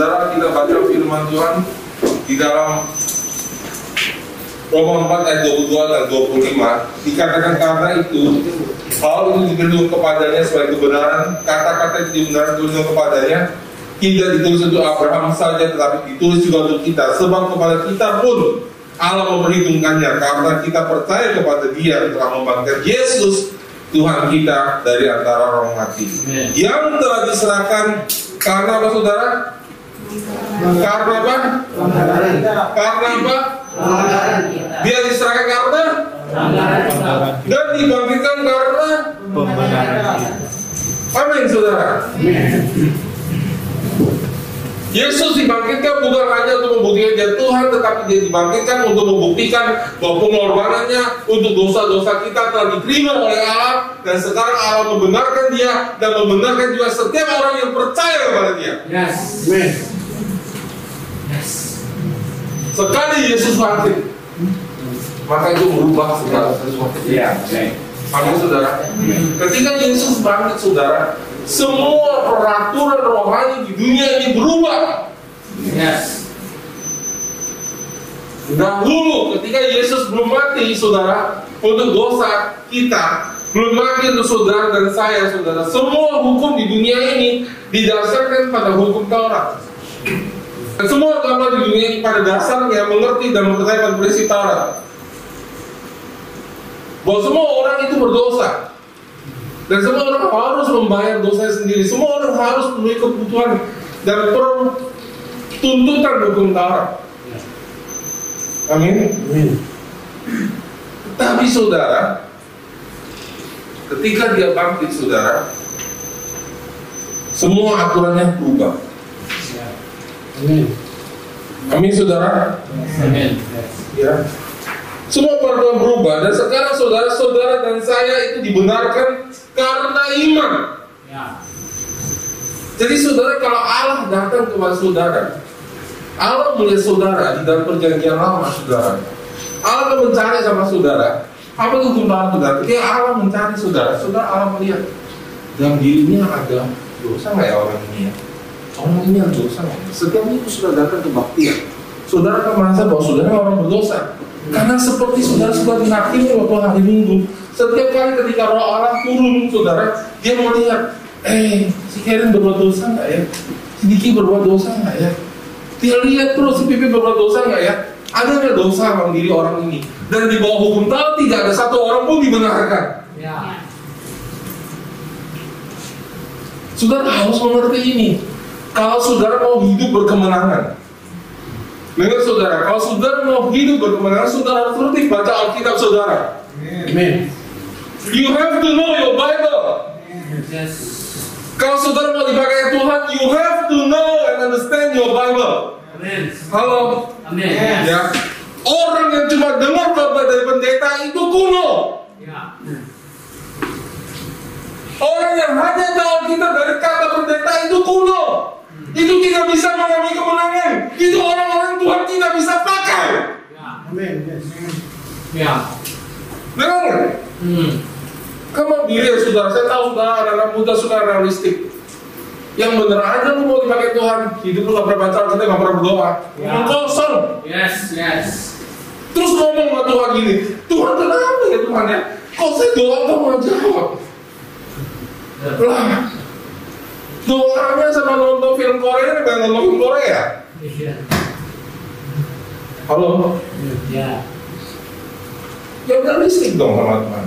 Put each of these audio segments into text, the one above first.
saudara kita baca firman Tuhan di dalam Roma 4 ayat 22 dan 25 dikatakan karena itu hal itu dibendung kepadanya sebagai kebenaran kata-kata itu dibendung kepadanya tidak ditulis untuk Abraham saja tetapi ditulis juga untuk kita. Sebab kepada kita pun Allah memperhitungkannya karena kita percaya kepada dia yang telah membangkitkan Yesus Tuhan kita dari antara orang mati. Yang telah diserahkan karena apa saudara? Karena apa? Karena apa? Dia diserahkan karena dan dibangkitkan karena Amin saudara. Yesus dibangkitkan bukan hanya untuk membuktikan dia Tuhan, tetapi dia dibangkitkan untuk membuktikan bahwa pengorbanannya untuk dosa-dosa kita telah diterima oleh Allah dan sekarang Allah membenarkan dia dan membenarkan juga setiap orang yang percaya kepada dia. Yes. Amen. Yes. Sekali Yesus bangkit, maka itu berubah segala sesuatu. Ya. Amin saudara. Ketika Yesus bangkit saudara, semua peraturan rohani di dunia ini berubah. Yes. Dahulu ketika Yesus belum mati saudara untuk dosa kita belum mati untuk saudara dan saya saudara semua hukum di dunia ini didasarkan pada hukum Taurat dan semua agama di dunia ini pada dasarnya mengerti dan mempercayai pada prinsip Taurat bahwa semua orang itu berdosa dan semua orang harus membayar dosanya sendiri semua orang harus memenuhi kebutuhan dan per tuntutan hukum Taurat Amin. Amin. Tapi saudara, ketika dia bangkit saudara, semua aturannya berubah. Amin. Amin saudara. Amen. Ya. Semua peraturan berubah dan sekarang saudara-saudara dan saya itu dibenarkan karena iman. Ya. Jadi saudara kalau Allah datang kepada saudara, Allah melihat saudara di dalam perjanjian lama saudara. Allah akan mencari sama saudara. Apa itu hukum Tuhan saudara? Ketika Allah mencari saudara, saudara Allah melihat dalam dirinya ada dosa nggak ya orang ini ya? Orang ini ada dosa? Setiap itu sudah datang kebaktian. Saudara akan merasa bahwa saudara orang berdosa. Karena seperti saudara sudah dihakimi waktu hari Minggu. Setiap kali ketika roh Allah turun, saudara, dia melihat, eh, si Karen berbuat dosa nggak ya? Si Diki berbuat dosa nggak ya? Dia lihat terus si Pipi berbuat dosa nggak ya? Ada nggak dosa dalam diri orang ini? Dan di bawah hukum Taurat tidak ada satu orang pun dibenarkan. Ya. Saudara harus mengerti ini. Kalau saudara mau hidup berkemenangan, Dengar saudara, kalau saudara mau hidup berkemenangan, saudara harus tertib baca Alkitab saudara. Amin. You have to know your Bible. Yes. Kalau saudara mau dipakai Tuhan, you have to know and understand your Bible. Amen. Halo, Amen. ya. Orang yang cuma dengar khotbah dari pendeta itu kuno. Ya. Orang yang hanya tahu kita dari kata pendeta itu kuno. Itu tidak bisa mengalami kemenangan. Itu orang-orang Tuhan tidak bisa pakai. Ya. Amin. Yes. Ya. Dengar nggak? Hmm. Kamu diri ya saudara, saya tahu saudara anak muda suka realistik. Yang bener aja lu mau dipakai Tuhan, hidup lu gak pernah baca kita gak pernah berdoa. Ya. Kosong. Yes. Yes. Terus ngomong sama Tuhan gini, Tuhan kenapa ya Tuhan ya? Kok saya doa kamu gak jawab? Lah, doanya sama nonton film Korea pengen nonton film Korea. Iya. Halo, Ya. ya realistik dong sama Tuhan.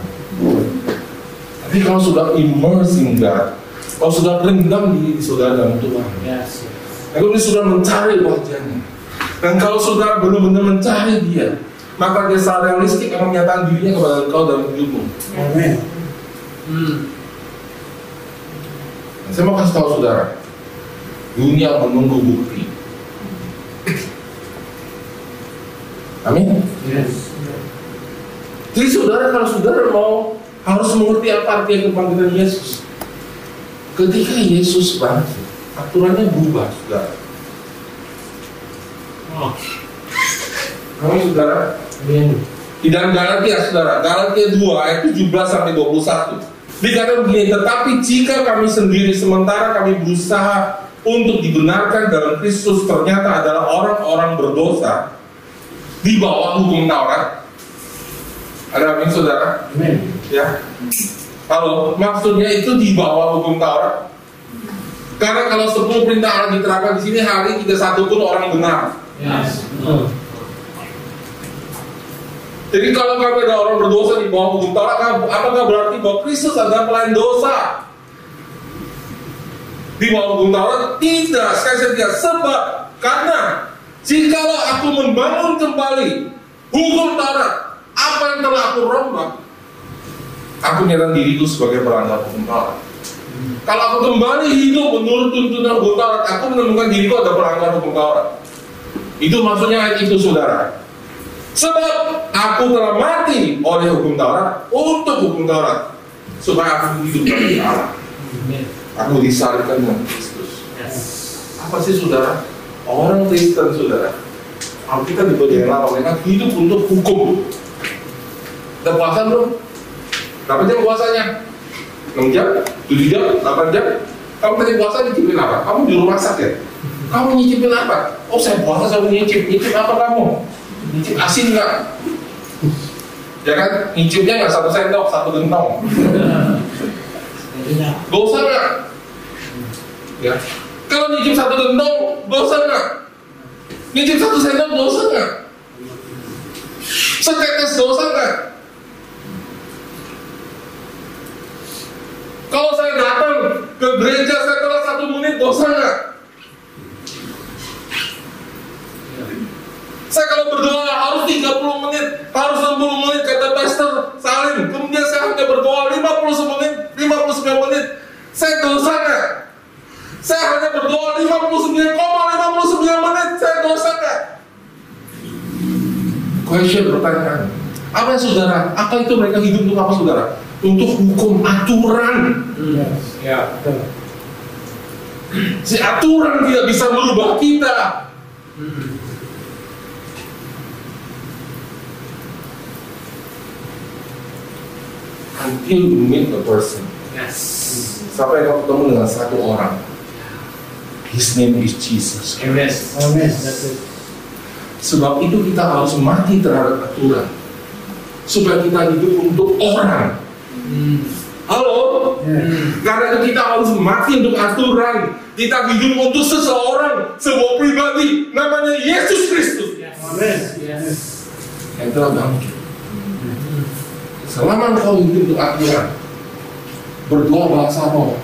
Tapi kalau sudah immerse in God, kalau sudah rendam di saudara dalam Tuhan, Yes. Kalau dia sudah mencari wajahnya Dan kalau saudara benar-benar mencari dia Maka dia secara realistik akan menyatakan dirinya kepada engkau dalam hidupmu Amin. Hmm. Saya mau kasih tahu saudara Dunia menunggu bukti Amin Yes. Jadi saudara kalau saudara mau Harus mengerti apa arti kebangkitan Yesus Ketika Yesus bangkit Aturannya berubah saudara Oh. Kamu saudara Amen. Di dalam Galatia, saudara, Galatia 2 ayat 17 sampai 21. Dikatakan begini, tetapi jika kami sendiri sementara kami berusaha untuk dibenarkan dalam Kristus ternyata adalah orang-orang berdosa di bawah hukum Taurat. Ada amin saudara? Amen. Ya. Kalau maksudnya itu di bawah hukum Taurat. Karena kalau 10 perintah Allah diterapkan di sini hari tidak satu pun orang benar. Yes. Betul. Jadi kalau kami ada orang berdosa di bawah hukum Taurat, apakah berarti bahwa Kristus adalah pelayan dosa? Di bawah hukum Taurat? Tidak, sekali saya tidak. Sebab, karena jikalau aku membangun kembali hukum Taurat, apa yang telah aku rombak, aku menyatakan diriku sebagai pelanggar hukum Taurat. Kalau aku kembali hidup menurut tuntunan hukum Taurat, aku menemukan diriku ada pelanggar hukum Taurat. Itu maksudnya ayat itu saudara. Sebab aku telah mati oleh hukum Taurat untuk hukum Taurat supaya aku hidup bagi Allah. Aku disalibkan dengan Kristus. Apa sih saudara? Orang Kristen saudara. Alkitab diberi lama mereka hidup untuk hukum. Udah puasa belum? Berapa jam puasanya? 6 jam? 7 jam? 8 jam? Kamu tadi puasa nyicipin apa? Kamu juru masak ya? Kamu nyicipin apa? Oh saya puasa saya nyicip. Nyicip apa kamu? Nyicip asin nggak? Ya kan? Nyicipnya nggak satu sendok, satu gentong. Dosa nggak? Ya. Kalau nyicip satu gentong, dosa nggak? Nyicip satu sendok, dosa nggak? Setetes dosa nggak? Kalau saya datang ke gereja setelah satu menit, dosa nggak? Saya kalau berdoa harus 30 menit, harus 60 menit kata Pastor Salim. Kemudian saya hanya berdoa 50 menit, 59 menit. Saya dosa nggak? Saya hanya berdoa 59,59 menit. Saya dosa nggak? Question pertanyaan. Apa saudara? Apa itu mereka hidup untuk apa saudara? Untuk hukum aturan. Yes. Ya. Si aturan tidak bisa merubah kita. Hmm. Until you meet a person. Yes. Sampai kau ketemu dengan satu orang. His name is Jesus. Amen. Amen. Sebab itu kita harus mati terhadap aturan. Supaya kita hidup untuk orang. Hmm. Halo? Yes. Karena itu kita harus mati untuk aturan. Kita hidup untuk seseorang, sebuah pribadi. Namanya Yesus Kristus. Yes. Yes. Yang telah bangkit. Selama engkau hidup untuk aturan, berdoa bahasa roh.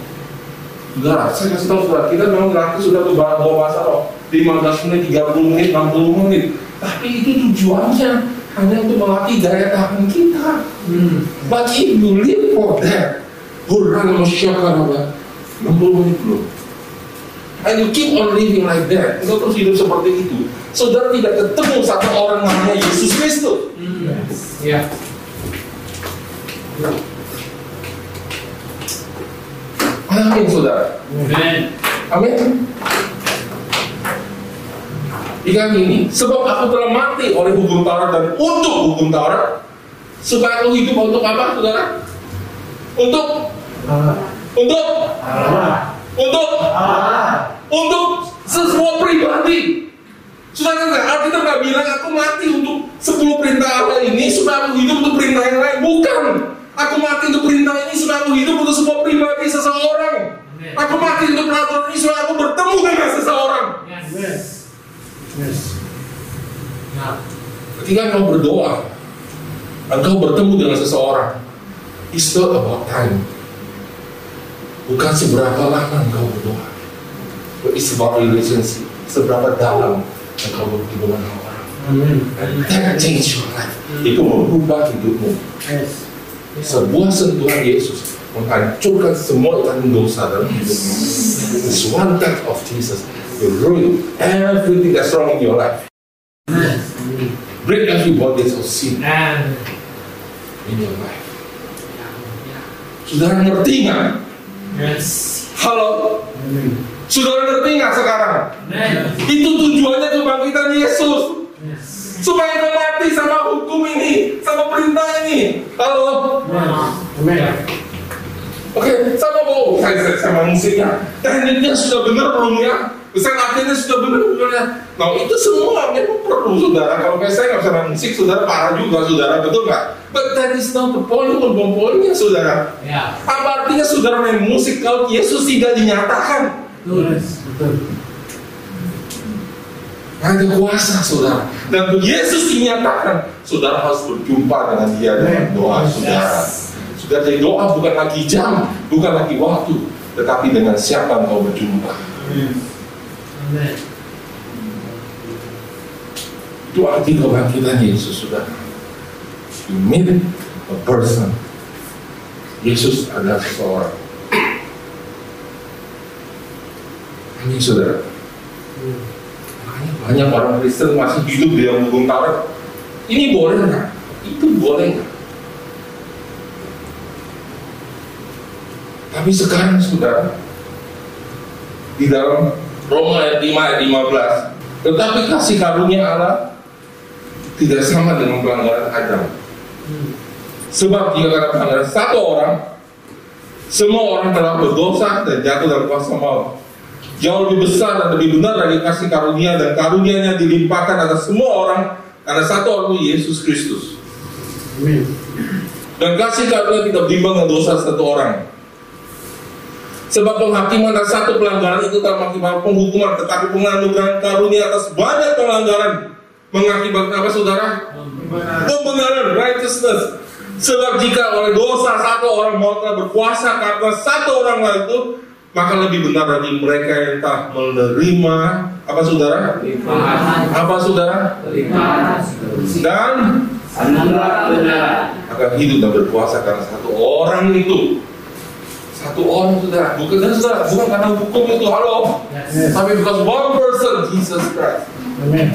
Saudara, saya kasih tahu saudara, kita memang gratis sudah berdoa bahasa roh. 15 menit, 30 menit, 60 menit. Tapi itu tujuannya hanya untuk melatih daya tahan kita. Hmm. But if you live for that, Quran masyakarabah, 60 menit belum. And you keep on living like that, engkau terus hidup seperti itu. Saudara tidak ketemu satu orang namanya Yesus Kristus. Hmm. Ya. Amin saudara. Amen. Amin. Ikan ini, sebab aku telah mati oleh hukum Taurat dan untuk hukum Taurat, supaya aku hidup untuk apa, saudara? Untuk, Allah. untuk, Allah. untuk, Allah. untuk sesuatu pribadi. Saudara nggak, Alkitab nggak bilang aku mati untuk 10 perintah Allah ini supaya aku hidup untuk perintah yang lain. Bukan. Aku mati untuk perintah ini supaya aku hidup untuk sebuah pribadi seseorang. Aku mati untuk peraturan ini supaya aku bertemu dengan seseorang. Yes. Amen. Yes. Ya. Ketika engkau berdoa, engkau bertemu dengan seseorang. It's not about time. Bukan seberapa lama engkau berdoa. But it's about relationship. Seberapa dalam engkau berhubungan dengan orang. Amen. And that change your life. Itu merubah hidupmu. Yes. Sebuah sentuhan Yesus menghancurkan semua ikatan dosa dalam hidupmu. This one touch of Jesus will ruin everything that's wrong in your life. Break every bondage of sin in your life. Saudara ngerti nggak? Yes. Halo, saudara ngerti nggak sekarang? Amen. Itu tujuannya kebangkitan Yesus Yes. supaya kita mati sama hukum ini, sama perintah ini. Halo, Amen. Oke, sama mau saya, saya sama musiknya. Tekniknya sudah benar belum ya? Saya latihannya sudah benar belum ya? Nah itu semua memang perlu saudara. Kalau kayak saya nggak bisa musik, saudara parah juga saudara, betul nggak? But that is not the point, bukan poinnya saudara. Ya. Apa artinya saudara main musik kalau Yesus tidak dinyatakan? Yes. Betul. Ada kuasa saudara. Dan Yesus dinyatakan, saudara harus berjumpa dengan dia dengan doa saudara. Sudah jadi doa bukan lagi jam, bukan lagi waktu, tetapi dengan siapa engkau berjumpa. Amin. Itu arti kebangkitan Yesus saudara. You meet a person. Yesus adalah seseorang. Amin saudara. Banyak orang Kristen masih hidup di dalam hukum Taurat. Ini boleh nggak? Itu boleh nggak? Tapi sekarang saudara, di dalam Roma ayat 5 ayat 15, tetapi kasih karunia Allah tidak sama dengan pelanggaran Adam. Sebab jika karena pelanggaran satu orang, semua orang telah berdosa dan jatuh dalam kuasa maut. Jauh lebih besar dan lebih benar dari kasih karunia dan karunianya dilimpahkan atas semua orang karena satu orang Yesus Kristus. Amin. Dan kasih karunia tidak berimbang dengan dosa satu orang. Sebab penghakiman atas satu pelanggaran itu telah mengakibatkan penghukuman, tetapi penganugeraan karunia atas banyak pelanggaran mengakibatkan apa saudara? Pembenaran, righteousness. Sebab jika oleh dosa satu orang mau telah berkuasa karena satu orang lah itu, maka lebih benar bagi mereka yang tak menerima apa saudara? Limpahan. Apa saudara? Limpahan. Dan Anugerah benar. akan hidup dan berkuasa karena satu orang itu satu orang saudara bukan dan saudara bukan karena hukum itu. Halo? Yes. tapi because one person Jesus Christ. Amin.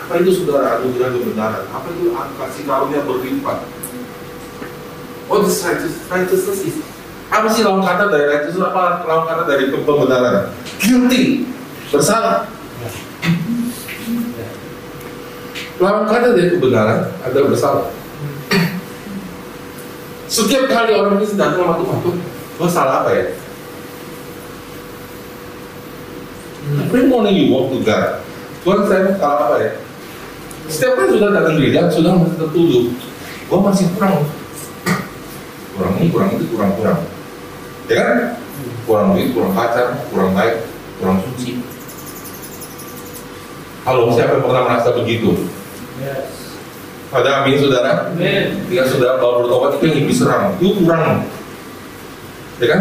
apa itu saudara anugerah kebenaran apa itu kasih karunia berlimpah what is righteous- righteousness is apa sih lawan kata dari righteousness? Apa lawan kata dari pembenaran guilty. Bersalah. Lawan kata dari kebenaran adalah bersalah setiap kali orang ini datang sama Tuhan tuh gue salah apa ya? Every morning you walk to God Tuhan saya salah apa ya? Setiap kali sudah datang gereja sudah masih tertuduh. Gue masih kurang. Kurang ini kurang itu kurang kurang. Ya kan? Kurang duit kurang pacar kurang baik kurang suci. Halo siapa yang pernah merasa begitu? Yes. Ada amin saudara. Amin. ketika saudara baru bertobat itu yang iblis serang itu kurang. Ya kan?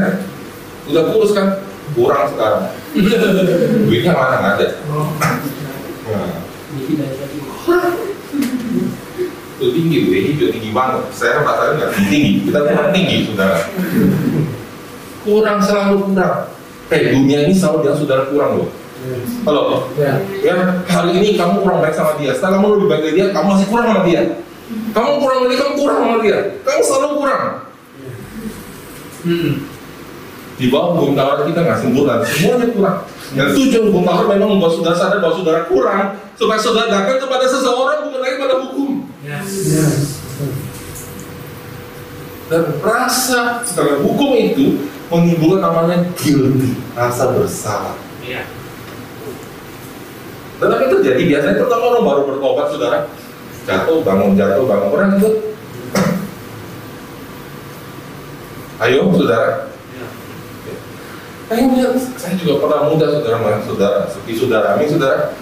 Udah kurus kan? Kurang sekarang. Duitnya mana? Nggak ada. Nah, itu tinggi tuh ini juga tinggi banget. Saya pasaran nggak tinggi. Kita kurang tinggi saudara. Kurang selalu kurang. Eh dunia ini selalu bilang saudara kurang loh halo Ya. ya hari ini kamu kurang baik sama dia setelah kamu lebih baik dari dia kamu masih kurang sama dia kamu kurang dari dia kamu kurang sama dia kamu selalu kurang Hmm. di bawah hukum Taurat kita nggak sempurna semuanya kurang dan tujuan hukum Taurat memang membuat saudara sadar bahwa saudara kurang supaya saudara datang kepada seseorang bukan lagi pada hukum Yes. Yes. dan rasa setelah hukum itu menimbulkan namanya guilty rasa bersalah Iya. Dan apa yang terjadi biasanya pertama orang baru bertobat saudara jatuh bangun jatuh bangun orang itu ayo saudara Iya. Akhirnya saya juga pernah muda saudara mana saudara seperti saudara Amin saudara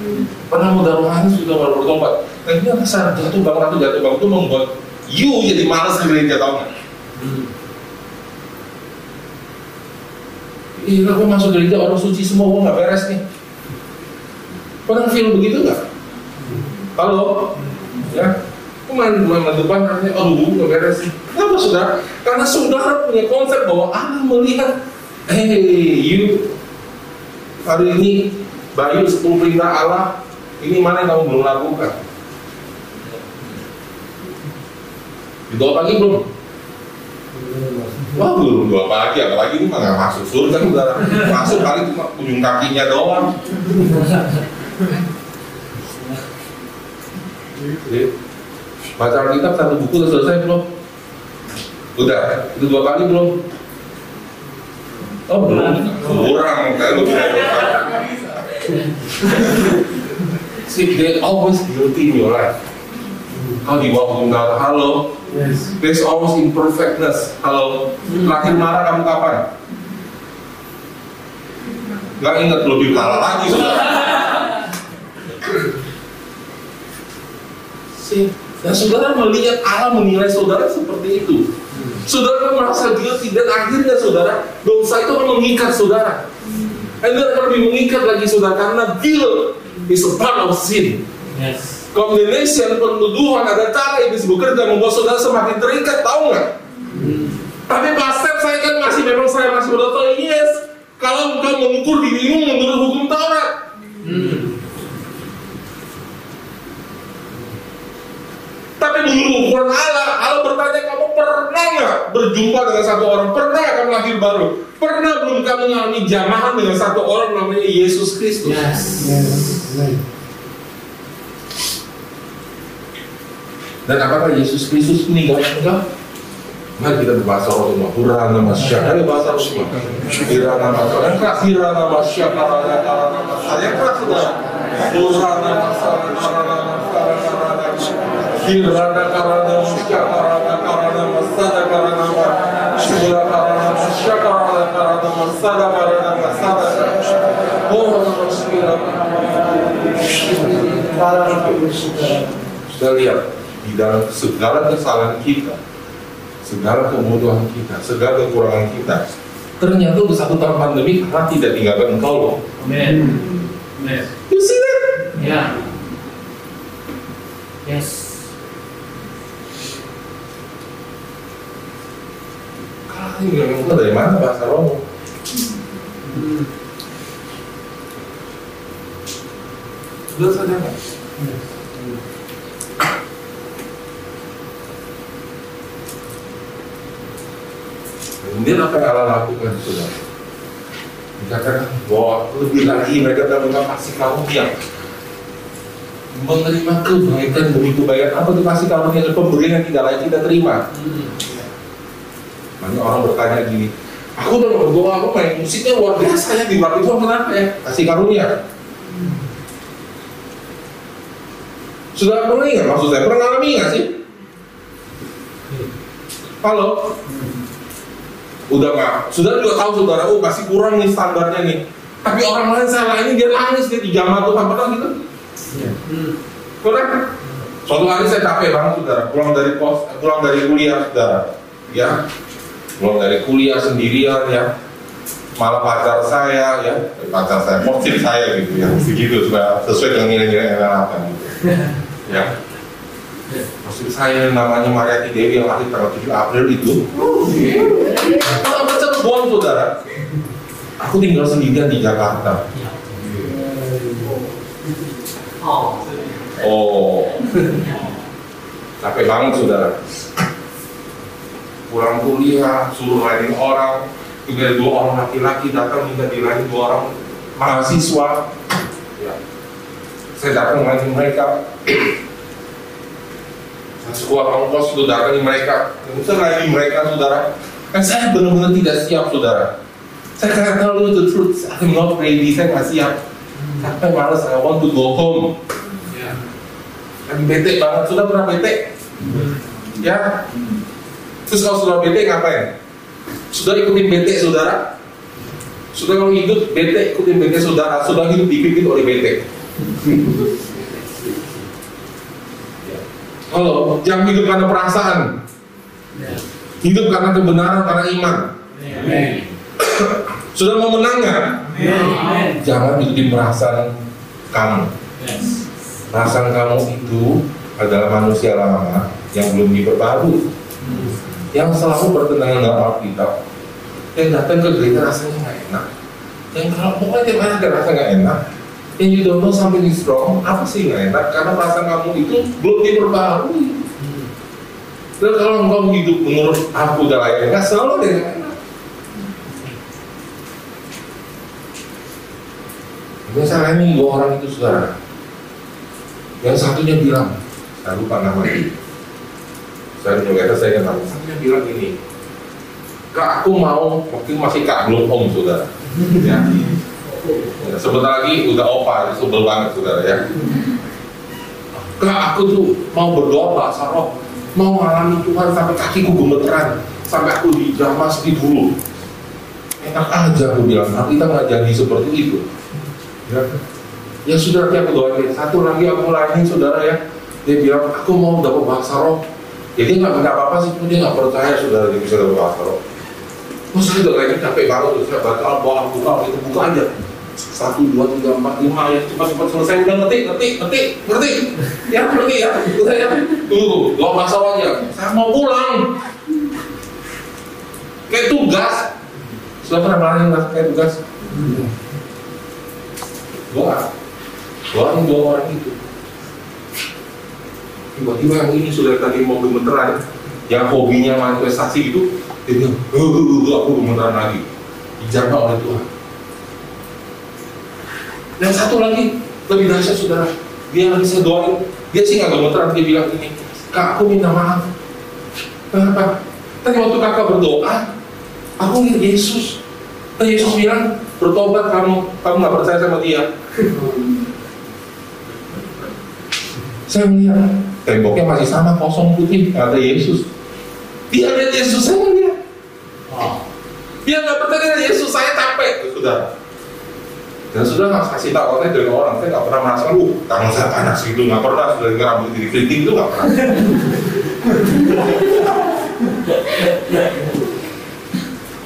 pernah muda rohani sudah baru bertobat akhirnya rasa jatuh bangun atau jatuh bangun itu membuat you jadi malas gereja tau nggak Hmm. Iya, gue masuk gereja orang suci semua, gue nggak beres nih. Pernah feel begitu nggak? Halo, ya, kemarin katanya, oh gue nggak beres. Kenapa saudara? Karena saudara punya konsep bahwa Allah melihat, hey you, hari ini Bayu sepuluh perintah Allah, ini mana yang kamu belum lakukan? Didoa pagi belum? Wah belum dua pagi, apalagi ini mah nggak masuk surga saudara. Masuk kali cuma ujung kakinya doang. Jadi, baca Alkitab satu buku udah selesai belum? Udah, itu dua kali belum? Oh belum, kurang kan lu See, they always guilty in your life. Kau di bawah hukum halo, Yes. there's almost imperfectness. Halo, terakhir marah kamu kapan? Gak ingat lebih parah lagi saudara. Dan saudara melihat Allah menilai saudara seperti itu. Saudara merasa guilty dan akhirnya saudara dosa itu akan mengikat saudara. Dan akan lebih mengikat lagi saudara karena guilt is a part of sin. Yes. Condemnation, penuduhan, ada cara iblis bekerja membuat saudara semakin terikat, tahu nggak? Tapi pastor saya kan masih memang saya masih berdoa yes. Kalau engkau mengukur dirimu menurut hukum Taurat, tapi menurut ukuran Allah, Allah bertanya kamu pernah nggak berjumpa dengan satu orang? Pernah kamu lahir baru? Pernah belum kamu mengalami jamahan dengan satu orang namanya Yesus Kristus? Yes. Yes. Dan apakah Yesus Kristus meninggal enggak? Mari kita berbahasa roh semua. Hura nama syaka. Ayo bahasa roh semua. Hira nama syaka. Yang keras hira nama nama syaka. Yang keras sudah. Hura nama syaka. Kara Oh. Sudah lihat di dalam segala kesalahan kita, segala kebodohan kita, segala kekurangan kita. Ternyata untuk satu tahun pandemi Allah tidak tinggalkan engkau loh. Amen. Amen. You see that? Yeah. Yes. Kalau ini bilang engkau dari mana bahasa romo? Sudah saja kan? Kemudian apa yang Allah lakukan sudah? Dikatakan bahwa lebih lagi mereka dalam kasih karunia menerima kebaikan demi kebaikan apa itu kasih karunia pemberian yang tidak layak kita terima. Banyak orang bertanya gini, aku udah berdoa, aku main musiknya luar biasa ya di bab itu kenapa ya? Kasih karunia. Sudah pernah ingat maksud saya? Pernah ngalami nggak sih? Halo? Udah nggak? Sudah juga tahu saudara, oh masih kurang nih standarnya nih. Tapi orang lain salah ini dia nangis dia di jamaah Tuhan pernah gitu? Pernah? Suatu hari saya capek banget saudara, pulang dari pos, pulang dari kuliah saudara, ya, pulang dari kuliah sendirian ya, malah pacar saya ya, pacar saya, porsi saya gitu ya, begitu sesuai dengan nilai-nilai yang apa gitu, ya. Maksud saya namanya Mariati Dewi yang lahir tanggal 7 April itu. Kalau baca buang saudara Aku tinggal sendirian di Jakarta. Oh. Capek banget saudara Pulang kuliah, suruh lain orang Tinggal dua orang laki-laki datang minta dilayani dua orang mahasiswa. Ya. Saya datang melayani mereka. Sebuah ongkos itu datangi mereka. Saya lagi mereka saudara. Kan saya benar-benar tidak siap saudara. Saya kata tell you the truth I'm not ready saya nggak siap. Sampai malas I want to go home. Lagi bete banget sudah pernah bete? Ya terus kalau sudah bete ngapain? Sudah ikutin bete saudara? Sudah kalau hidup bete ikutin bete saudara. Sudah hidup dipimpin oleh bete. Halo, jangan hidup karena perasaan, hidup karena kebenaran, karena iman. Sudah mau menang nggak? Amen. Jangan ikutin perasaan kamu. Perasaan kamu itu adalah manusia lama yang belum diperbarui, yang selalu bertentangan dengan Alkitab, yang datang ke gereja rasanya nggak enak, yang kalau pokoknya tiap hari ada rasa nggak enak, yang you don't know something is wrong, apa sih nggak enak? Karena perasaan kamu itu belum diperbarui. Dan kalau engkau hidup menurut aku layak enggak selalu ada yang enak. Misalnya ini dua orang itu saudara. Yang satunya bilang, saya lupa namanya. Saya juga saya kenal. Satunya bilang gini, Kak, aku mau, mungkin masih kak belum om saudara. Ya. Ya, sebentar lagi udah opa, sebel banget saudara ya. Kak, aku tuh mau berdoa bahasa roh, mau mengalami Tuhan sampai kakiku gemeteran, sampai aku dijamah sedih dulu. Enak aja aku bilang, nah, kita nggak jadi seperti itu. Ya, ya sudah aku doain. Satu lagi aku lainin saudara ya. Dia bilang, aku mau dapat bahasa roh. Jadi nggak minta apa-apa sih, dia nggak percaya saudara dia bisa dapat roh. Oh saya udah lagi capek banget tuh, saya baca bawa buka itu buka aja. Satu, dua, tiga, empat, lima ya cepat cepat selesai udah ngetik, ngetik, ngetik, ngerti, ya ngerti ya, udah ya. Tunggu, doa bahasa aja. Saya mau pulang. Kayak tugas. Sudah pernah ngalamin nggak kayak tugas? Doain dua orang itu. Tiba-tiba yang ini sudah tadi mau gemeteran, yang hobinya manifestasi itu, dia bilang, "Eh, eh, eh, aku gemeteran lagi. Dijamah oleh Tuhan. Dan satu lagi, lebih dahsyat saudara. Dia lagi saya doain, dia sih nggak gemeteran, dia bilang gini, Kak, aku minta maaf. Kenapa? Tadi waktu kakak berdoa, aku lihat Yesus. Dan Yesus bilang, bertobat kamu, kamu nggak percaya sama dia. Saya melihat temboknya masih sama kosong putih, ada Yesus. Dia lihat Yesus saya melihat. Dia nggak percaya Yesus, saya capek, saudara. Dan sudah nggak kasih tahu saya dari orang, saya nggak pernah merasa, uh, tangan saya panas gitu, nggak pernah sudah dengar rambut diri keriting itu nggak pernah.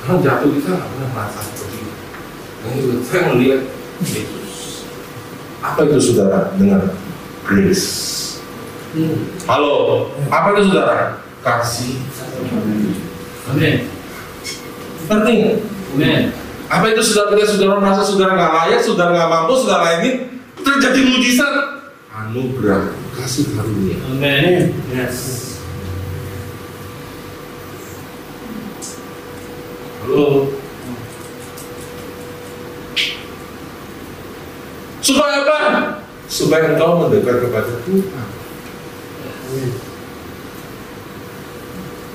Kalau jatuh kita nggak pernah merasa seperti itu. Dan itu saya melihat Yesus. Apa itu saudara dengan grace? Halo, apa itu saudara? Kasih. Amin. Ngerti nggak? Amin. Apa itu saudara ketika saudara merasa saudara nggak layak, saudara nggak mampu, saudara ini terjadi mujizat? Anugerah kasih karunia. Amin. Yes. Halo. Supaya apa? Supaya engkau mendekat kepada Tuhan.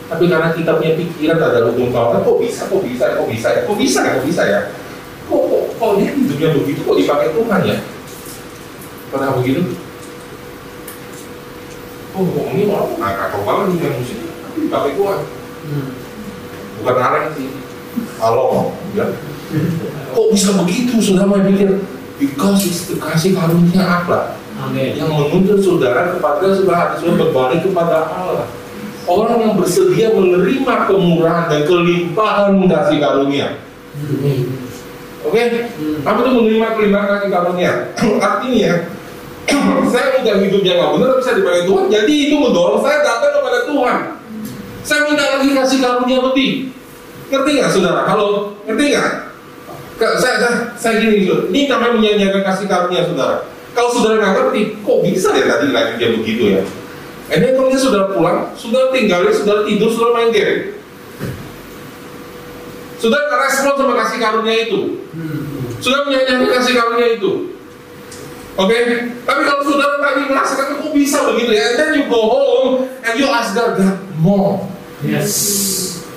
Tapi karena kita punya pikiran ada hukum Taurat, kok bisa, kok bisa, kok bisa ya, kok bisa ya, kok bisa ya? Kok, kok, kok dia hidupnya begitu, kok dipakai Tuhan ya? Pernah begitu? Oh, kok ini orang nggak kacau banget nih yang musik, tapi dipakai Tuhan. Bukan aneh sih. Halo, ya. Kok bisa begitu, saudara mau pikir? Because it's the kasih karunia Allah Amin. yang menuntut saudara kepada saudara saudara berbalik kepada Allah. Orang yang bersedia menerima kemurahan dan kelimpahan kasih karunia. Oke? Apa itu menerima kelimpahan kasih karunia? Artinya, saya minta hidupnya nggak benar bisa dipakai Tuhan. Jadi itu mendorong saya datang kepada Tuhan. Saya minta lagi kasih karunia lebih. Ngerti nggak saudara? Halo, ngerti nggak? Saya, saya, saya gini. Ini namanya menyanyiakan kasih karunia saudara. Kalau saudara nggak ngerti, kok bisa ya tadi lagi dia begitu ya? Ini kalau dia sudah pulang, sudah tinggalin, sudah tidur, sudah main game. Sudah nggak respon sama kasih karunia itu. Sudah menyanyiakan kasih karunia itu. Oke, tapi kalau saudara tadi merasakan kok bisa begitu ya, and then you go home and you ask God, God more, Yes.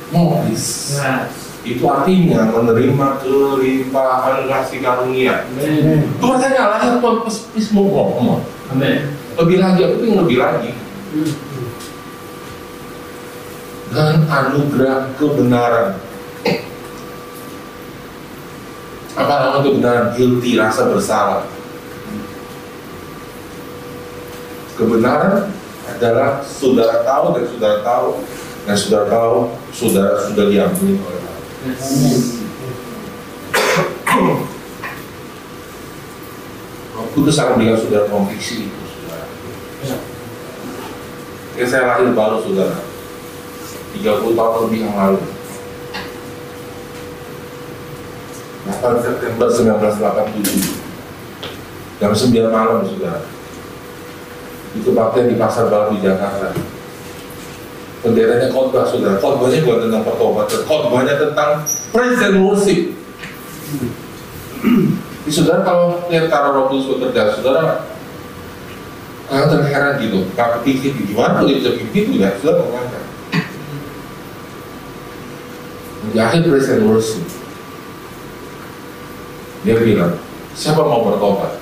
more please. Yes. Itu artinya menerima kelimpahan kasih karunia. Tuhan saya nggak layak Tuhan more, more. Amin. Lebih lagi, aku ingin lebih lagi. Dan anugerah kebenaran. Apa nama kebenaran? Guilty, rasa bersalah. Kebenaran adalah saudara tahu dan saudara tahu dan saudara tahu saudara sudah diampuni oleh Roh Kudus akan berikan saudara konviksi itu, saudara. Ya, saya lahir baru, saudara. 30 tahun lebih yang lalu. 8 September 1987. Jam 9 malam, saudara. Itu baktian di Pasar Baru di Jakarta. Benderanya khotbah, saudara. Khotbahnya bukan tentang pertobatan, khotbahnya tentang praise and worship. Jadi, saudara kalau lihat cara Roh Kudus bekerja, saudara Kalian terheran gitu, gak kepikir gimana dia bisa begitu ya, saudara mengangkat. di akhir praise and worship dia bilang siapa mau bertobat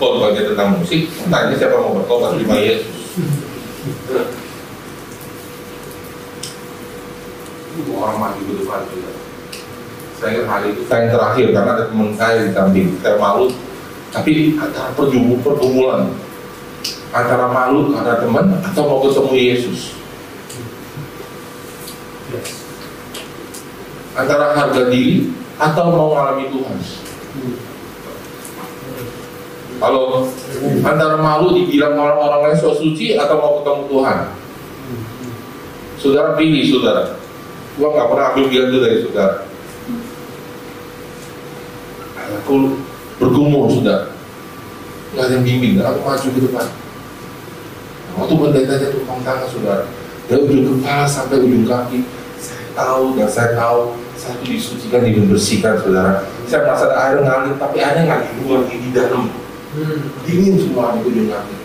kalau bagian tentang musik tanya siapa mau bertobat terima Yesus itu orang mati depan juga saya ingat hari itu saya yang terakhir karena ada teman saya di samping saya malu tapi antara perjumpa pergumulan. Antara malu karena teman atau mau ketemu Yesus? Antara harga diri atau mau mengalami Tuhan? Kalau antara malu dibilang orang-orang lain so suci atau mau ketemu Tuhan? Saudara pilih saudara gua nggak pernah ambil pilihan itu dari saudara. Aku bergumul sudah nggak ada yang bimbing. Aku maju ke depan waktu pendetanya tukang tangan saudara. Dari ujung kepala sampai ujung kaki. Saya tahu dan saya tahu. Saya itu disucikan dibersihkan saudara. Saya merasa ada air ngalir tapi airnya di luar di di dalam dingin semua di ujung kaki.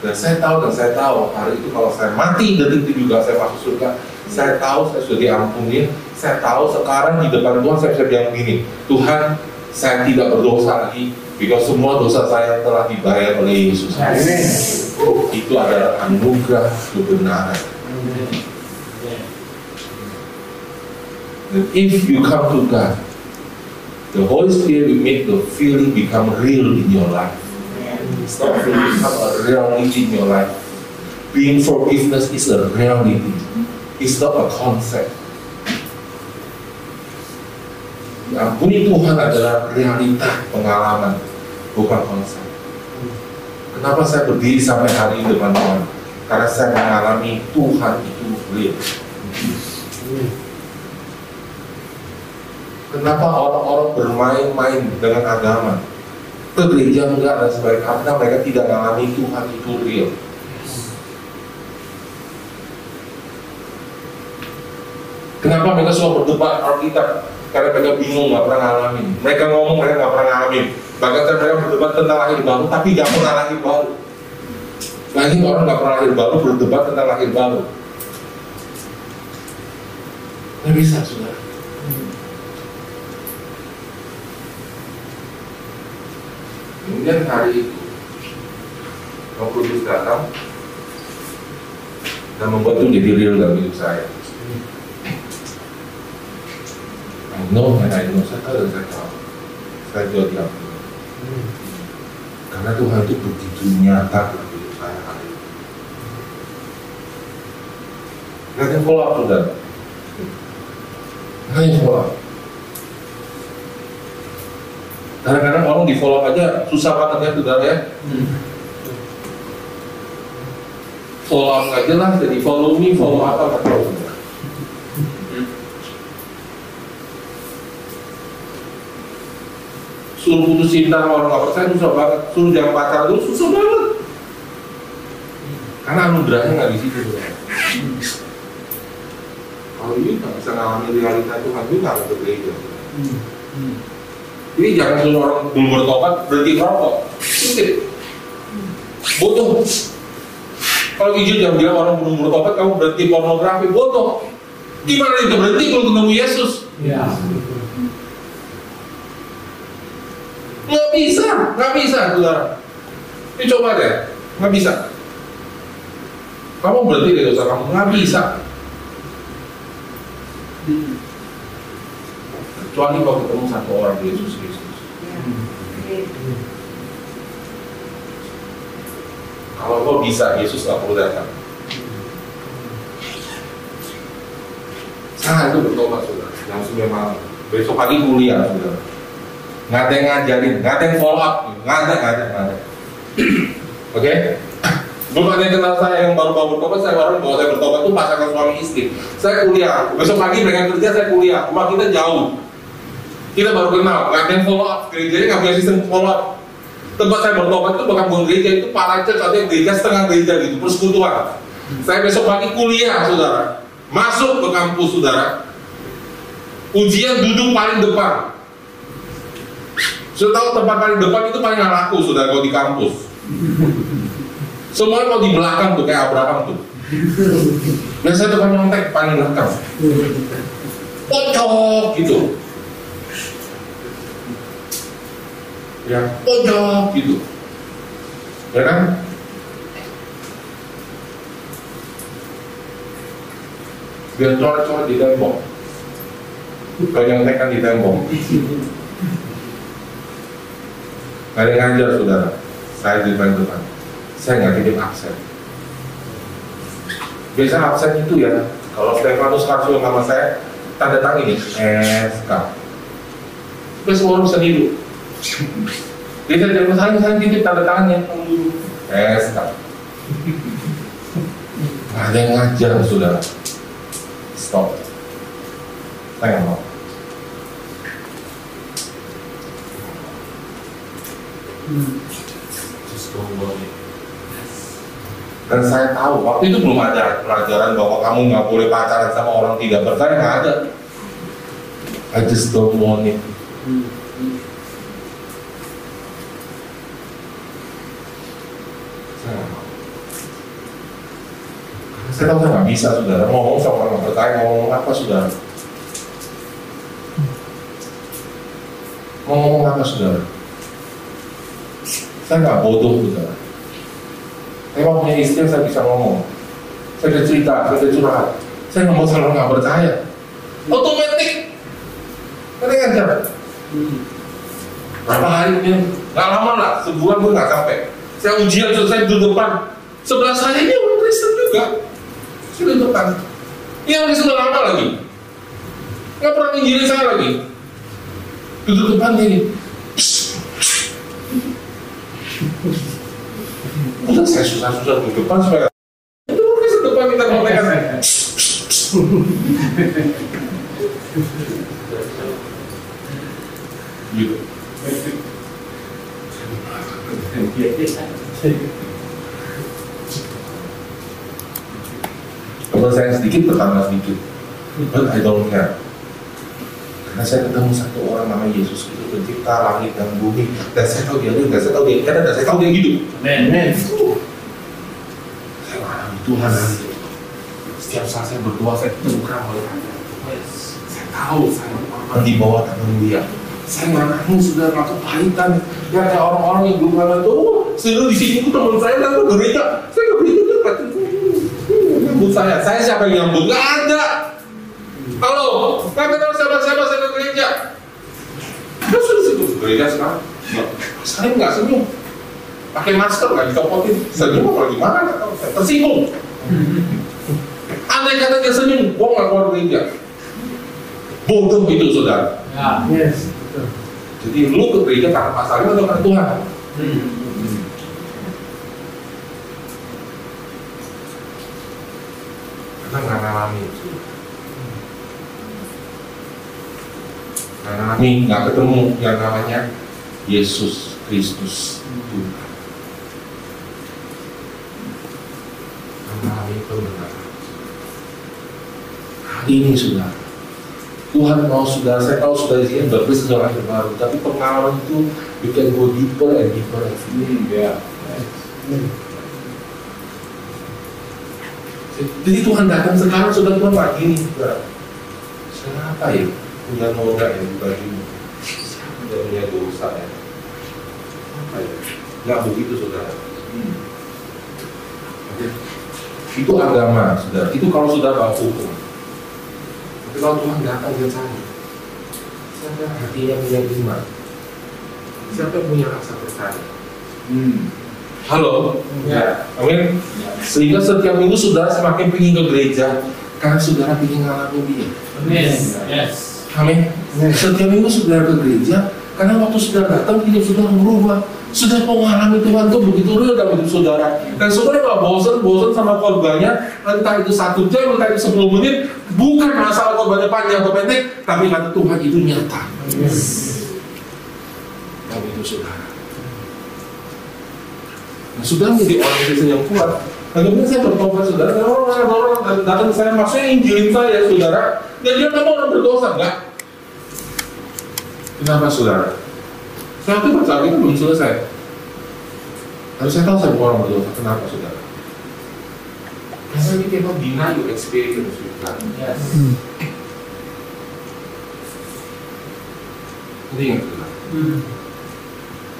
Dan saya tahu dan saya tahu hari itu kalau saya mati detik itu juga saya masuk surga saya tahu saya sudah diampuni saya tahu sekarang di depan Tuhan saya bisa bilang begini Tuhan saya tidak berdosa lagi because semua dosa saya telah dibayar oleh Yesus itu adalah anugerah kebenaran And if you come to God, the Holy Spirit will make the feeling become real in your life. It's not feeling become a reality in your life. Being forgiveness is a reality. It's not a concept. Ampuni Tuhan adalah realita pengalaman, bukan konsep. Kenapa saya berdiri sampai hari ini depan Tuhan? Karena saya mengalami Tuhan itu real. Kenapa orang-orang bermain-main dengan agama? Ke gereja enggak dan sebagainya karena mereka tidak mengalami Tuhan itu real. Kenapa mereka suka berdebat Alkitab? Karena mereka bingung, nggak pernah ngalamin. Mereka ngomong, mereka nggak pernah ngalamin. Bahkan mereka berdebat tentang lahir baru, tapi nggak pernah lahir baru. Lagi orang nggak pernah lahir baru berdebat tentang lahir baru. Nggak bisa, saudara. Kemudian hari itu Roh Kudus datang dan membuat itu jadi real dalam hidup saya. And I know, saya tahu dan saya tahu. Saya juga diampuni. Karena Tuhan itu begitu nyata dalam hidup saya hari ini. Yang follow up, ada yang follow up. Kadang-kadang orang di follow up aja susah banget ya saudara ya. Follow up aja lah, jadi follow me, follow apa nggak tahu. Suruh putus cinta sama orang percaya susah banget. Suruh jangan pacar dulu susah banget. Karena anugerahnya nggak di situ. Kalau ini nggak bisa ngalami realita Tuhan juga nggak ke gereja. Ini jangan suruh orang belum bertobat berhenti merokok. Sip. Bodoh. Kalau izin jangan bilang orang belum bertobat kamu berhenti pornografi. Bodoh. Gimana itu berhenti kalau ketemu Yesus? Ya. Nggak bisa, nggak bisa, saudara. Ini coba deh, nggak bisa. Kamu berhenti dari dosa kamu, nggak bisa. Kecuali kalau ketemu satu orang Yesus Kristus. Kalau kau bisa, Yesus nggak perlu datang. Saya itu bertobat, saudara. Jam 9 malam. Besok pagi kuliah, saudara. Nggak ada yang ngajarin, nggak ada yang follow up. Nggak ada, nggak ada, nggak ada. Oke? Belum ada yang kenal saya yang baru-baru bertobat, saya baru bahwa saya bertobat itu pasangan suami istri. Saya kuliah, besok pagi mereka kerja, saya kuliah. Rumah kita jauh. Kita baru kenal, nggak ada yang follow up. Gerejanya nggak punya sistem follow up. Tempat saya bertobat itu bukan bukan gereja, itu para atau yang gereja setengah gereja gitu, persekutuan. Saya besok pagi kuliah, saudara. Masuk ke kampus, saudara. Ujian duduk paling depan. Sudah tahu tempat paling depan itu paling laku, saudara, kalau di kampus. Semuanya mau di belakang tuh, kayak Abraham tuh. Biasanya tukang nyontek paling belakang. pojok gitu ya pojok gitu ya kan biar coret-coret di tembok banyak tekan di tembok Yang ngajar saudara. Saya di depan depan. Saya nggak titip absen. Biasa absen itu ya kalau Stefanus Karsul nama saya tanda tangan ini SK terus semua orang bisa hidup dia dari rumah saya saya titip tanda tangannya. SK ada yang ngajar saudara. Stop. Saya nggak mau Just don't worry. dan saya tahu waktu itu belum ada pelajaran bahwa kamu nggak boleh pacaran sama orang tidak percaya nggak ada. I just don't want it. Saya tahu saya nggak bisa saudara. Ngomong sama orang percaya ngomong apa mau ngomong apa saudara saya nggak bodoh saudara saya mau punya istri saya bisa ngomong. Saya ada cerita, saya ada curhat. Saya nggak mau selalu nggak percaya. Otomatis. Kan kan cara berapa hari ini? Nggak lama lah sebulan pun nggak sampai. Saya ujian selesai duduk depan. Sebelah saya ini orang Kristen juga. Saya duduk depan. Ini orang sudah lama lagi. Nggak pernah menjadi saya lagi. Duduk depan ini Saya susah-susah duduk depan supaya itu orang Kristen depan kita gitu Kalau saya sedikit bertambah sedikit, but I don't care. Karena saya ketemu satu orang namanya Yesus itu pencipta langit dan bumi, dan saya tahu dia hidup, dan saya tahu dia ada, dan saya tahu dia hidup. Amen. Tuhan. Setiap saat saya berdoa, saya terbuka oleh Saya tahu saya akan di bawah tangan dia. Saya mengalami sudah melakukan kepahitan. Ya ada orang-orang yang belum kenal itu, oh, sudah di sini itu teman saya dan gereja. Saya ke gereja dekat. Nyambut saya, saya siapa yang nyambut? Gak ada. Halo, nggak kenal siapa-siapa saya ke gereja. Terus sudah situ gereja sekarang. Ya, saya nggak senyum. Pakai masker nggak dicopotin. Senyum apa gimana? Tersinggung. Andai kata dia senyum, gua nggak keluar gereja. Bodoh itu saudara. Ya. Yes. Jadi lu ke gereja karena pasalnya atau karena Tuhan? Hmm. Kita nggak ngalami itu. Nggak ngalami, nggak ketemu yang namanya Yesus Kristus Tuhan. Ngalami kebenaran. Hari ini sudah Tuhan mau sudah, saya tahu sudah di sini berbeda seorang yang baru, tapi pengalaman itu you can go deeper and deeper every day. Ya. Amen. Jadi Tuhan datang sekarang sudah Tuhan lagi nih, saudara. Siapa ya punya noda ya di bajumu? Siapa yang punya dosa ya? Apa ya? Nggak begitu saudara. Oke. Itu agama, saudara. Itu kalau sudah bawa hukum. Tapi kalau Tuhan datang dia cari. Siapa yang hatinya punya iman? Siapa yang punya rasa percaya? Hmm. Halo? Ya. Amin. Sehingga setiap minggu saudara semakin ingin ke gereja karena saudara ingin ngalamin dia. Amen. Yes. Amin. Setiap minggu saudara ke gereja karena waktu saudara datang hidup saudara berubah. Sudah mengalami Tuhan tuh begitu real dalam hidup saudara. Dan saudara nggak bosan-bosan sama korbannya, entah itu satu jam, entah itu 10 menit, bukan masalah korbannya panjang atau pendek, tapi kata Tuhan itu nyata. Yes. Dalam hidup saudara. Nah, saudara menjadi orang Kristen yang kuat. Dan kemudian saya bertobat saudara, dan orang orang orang datang saya, maksudnya injilin saya saudara, dan dia mau orang berdosa, enggak? Kenapa saudara? Saya itu baca itu belum selesai. Harus saya tahu saya bukan orang berdosa. Kenapa saudara? Karena we cannot deny your experience with God. Yes. Jadi ingat. Hmm.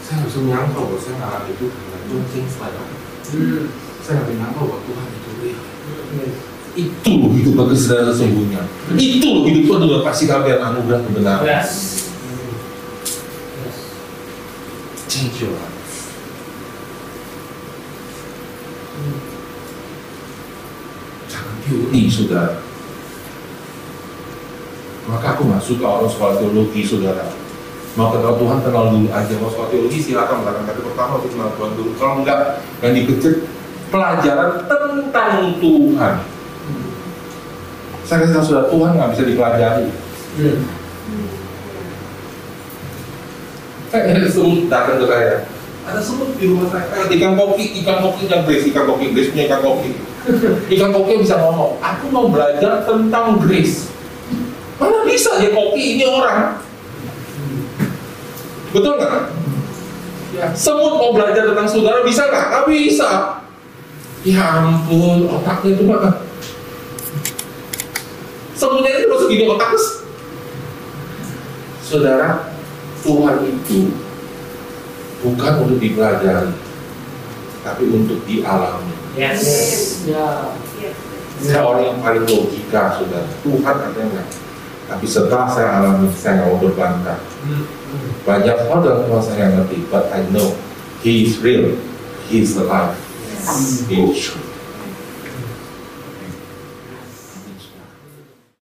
Saya nggak bisa menyangka bahwa saya ngalami itu dengan don't things like that. Hmm. Saya nggak menyangka bahwa Tuhan itu real. Yes. Itu loh hidup bagi saudara sesungguhnya. Itu loh hidup penuh dengan kasih kabar anugerah kebenaran. Yes. Your life. Hmm. Jangan saudara. Maka aku nggak suka orang sekolah teologi, saudara. Mau kenal Tuhan, kenal dulu aja. Mau sekolah teologi, silakan melakukan kali pertama untuk kenal Tuhan dulu. Kalau enggak, yang dikejar pelajaran tentang Tuhan. Saya kasih tahu saudara, Tuhan nggak bisa dipelajari. Hmm. Saya ada semut datang ke saya. Ada semut di rumah saya. Eh, ikan koki, ikan koki dan grace, ikan koki, grace punya ikan koki. ikan koki bisa ngomong, aku mau belajar tentang grace. Mana bisa ya koki ini orang? Betul nggak? Ya, semut mau belajar tentang saudara bisa nggak? Nggak bisa. Ya ampun, otaknya itu mah. Semutnya itu masuk di otak. Saudara, Tuhan itu bukan untuk dipelajari, tapi untuk dialami. Yes. Ya. Saya orang yang paling logika, saudara. Tuhan ada nggak? Tapi setelah saya alami, saya nggak mau berbantah. Banyak hal dalam Tuhan saya nggak ngerti, but I know He is real, He is alive, He is true.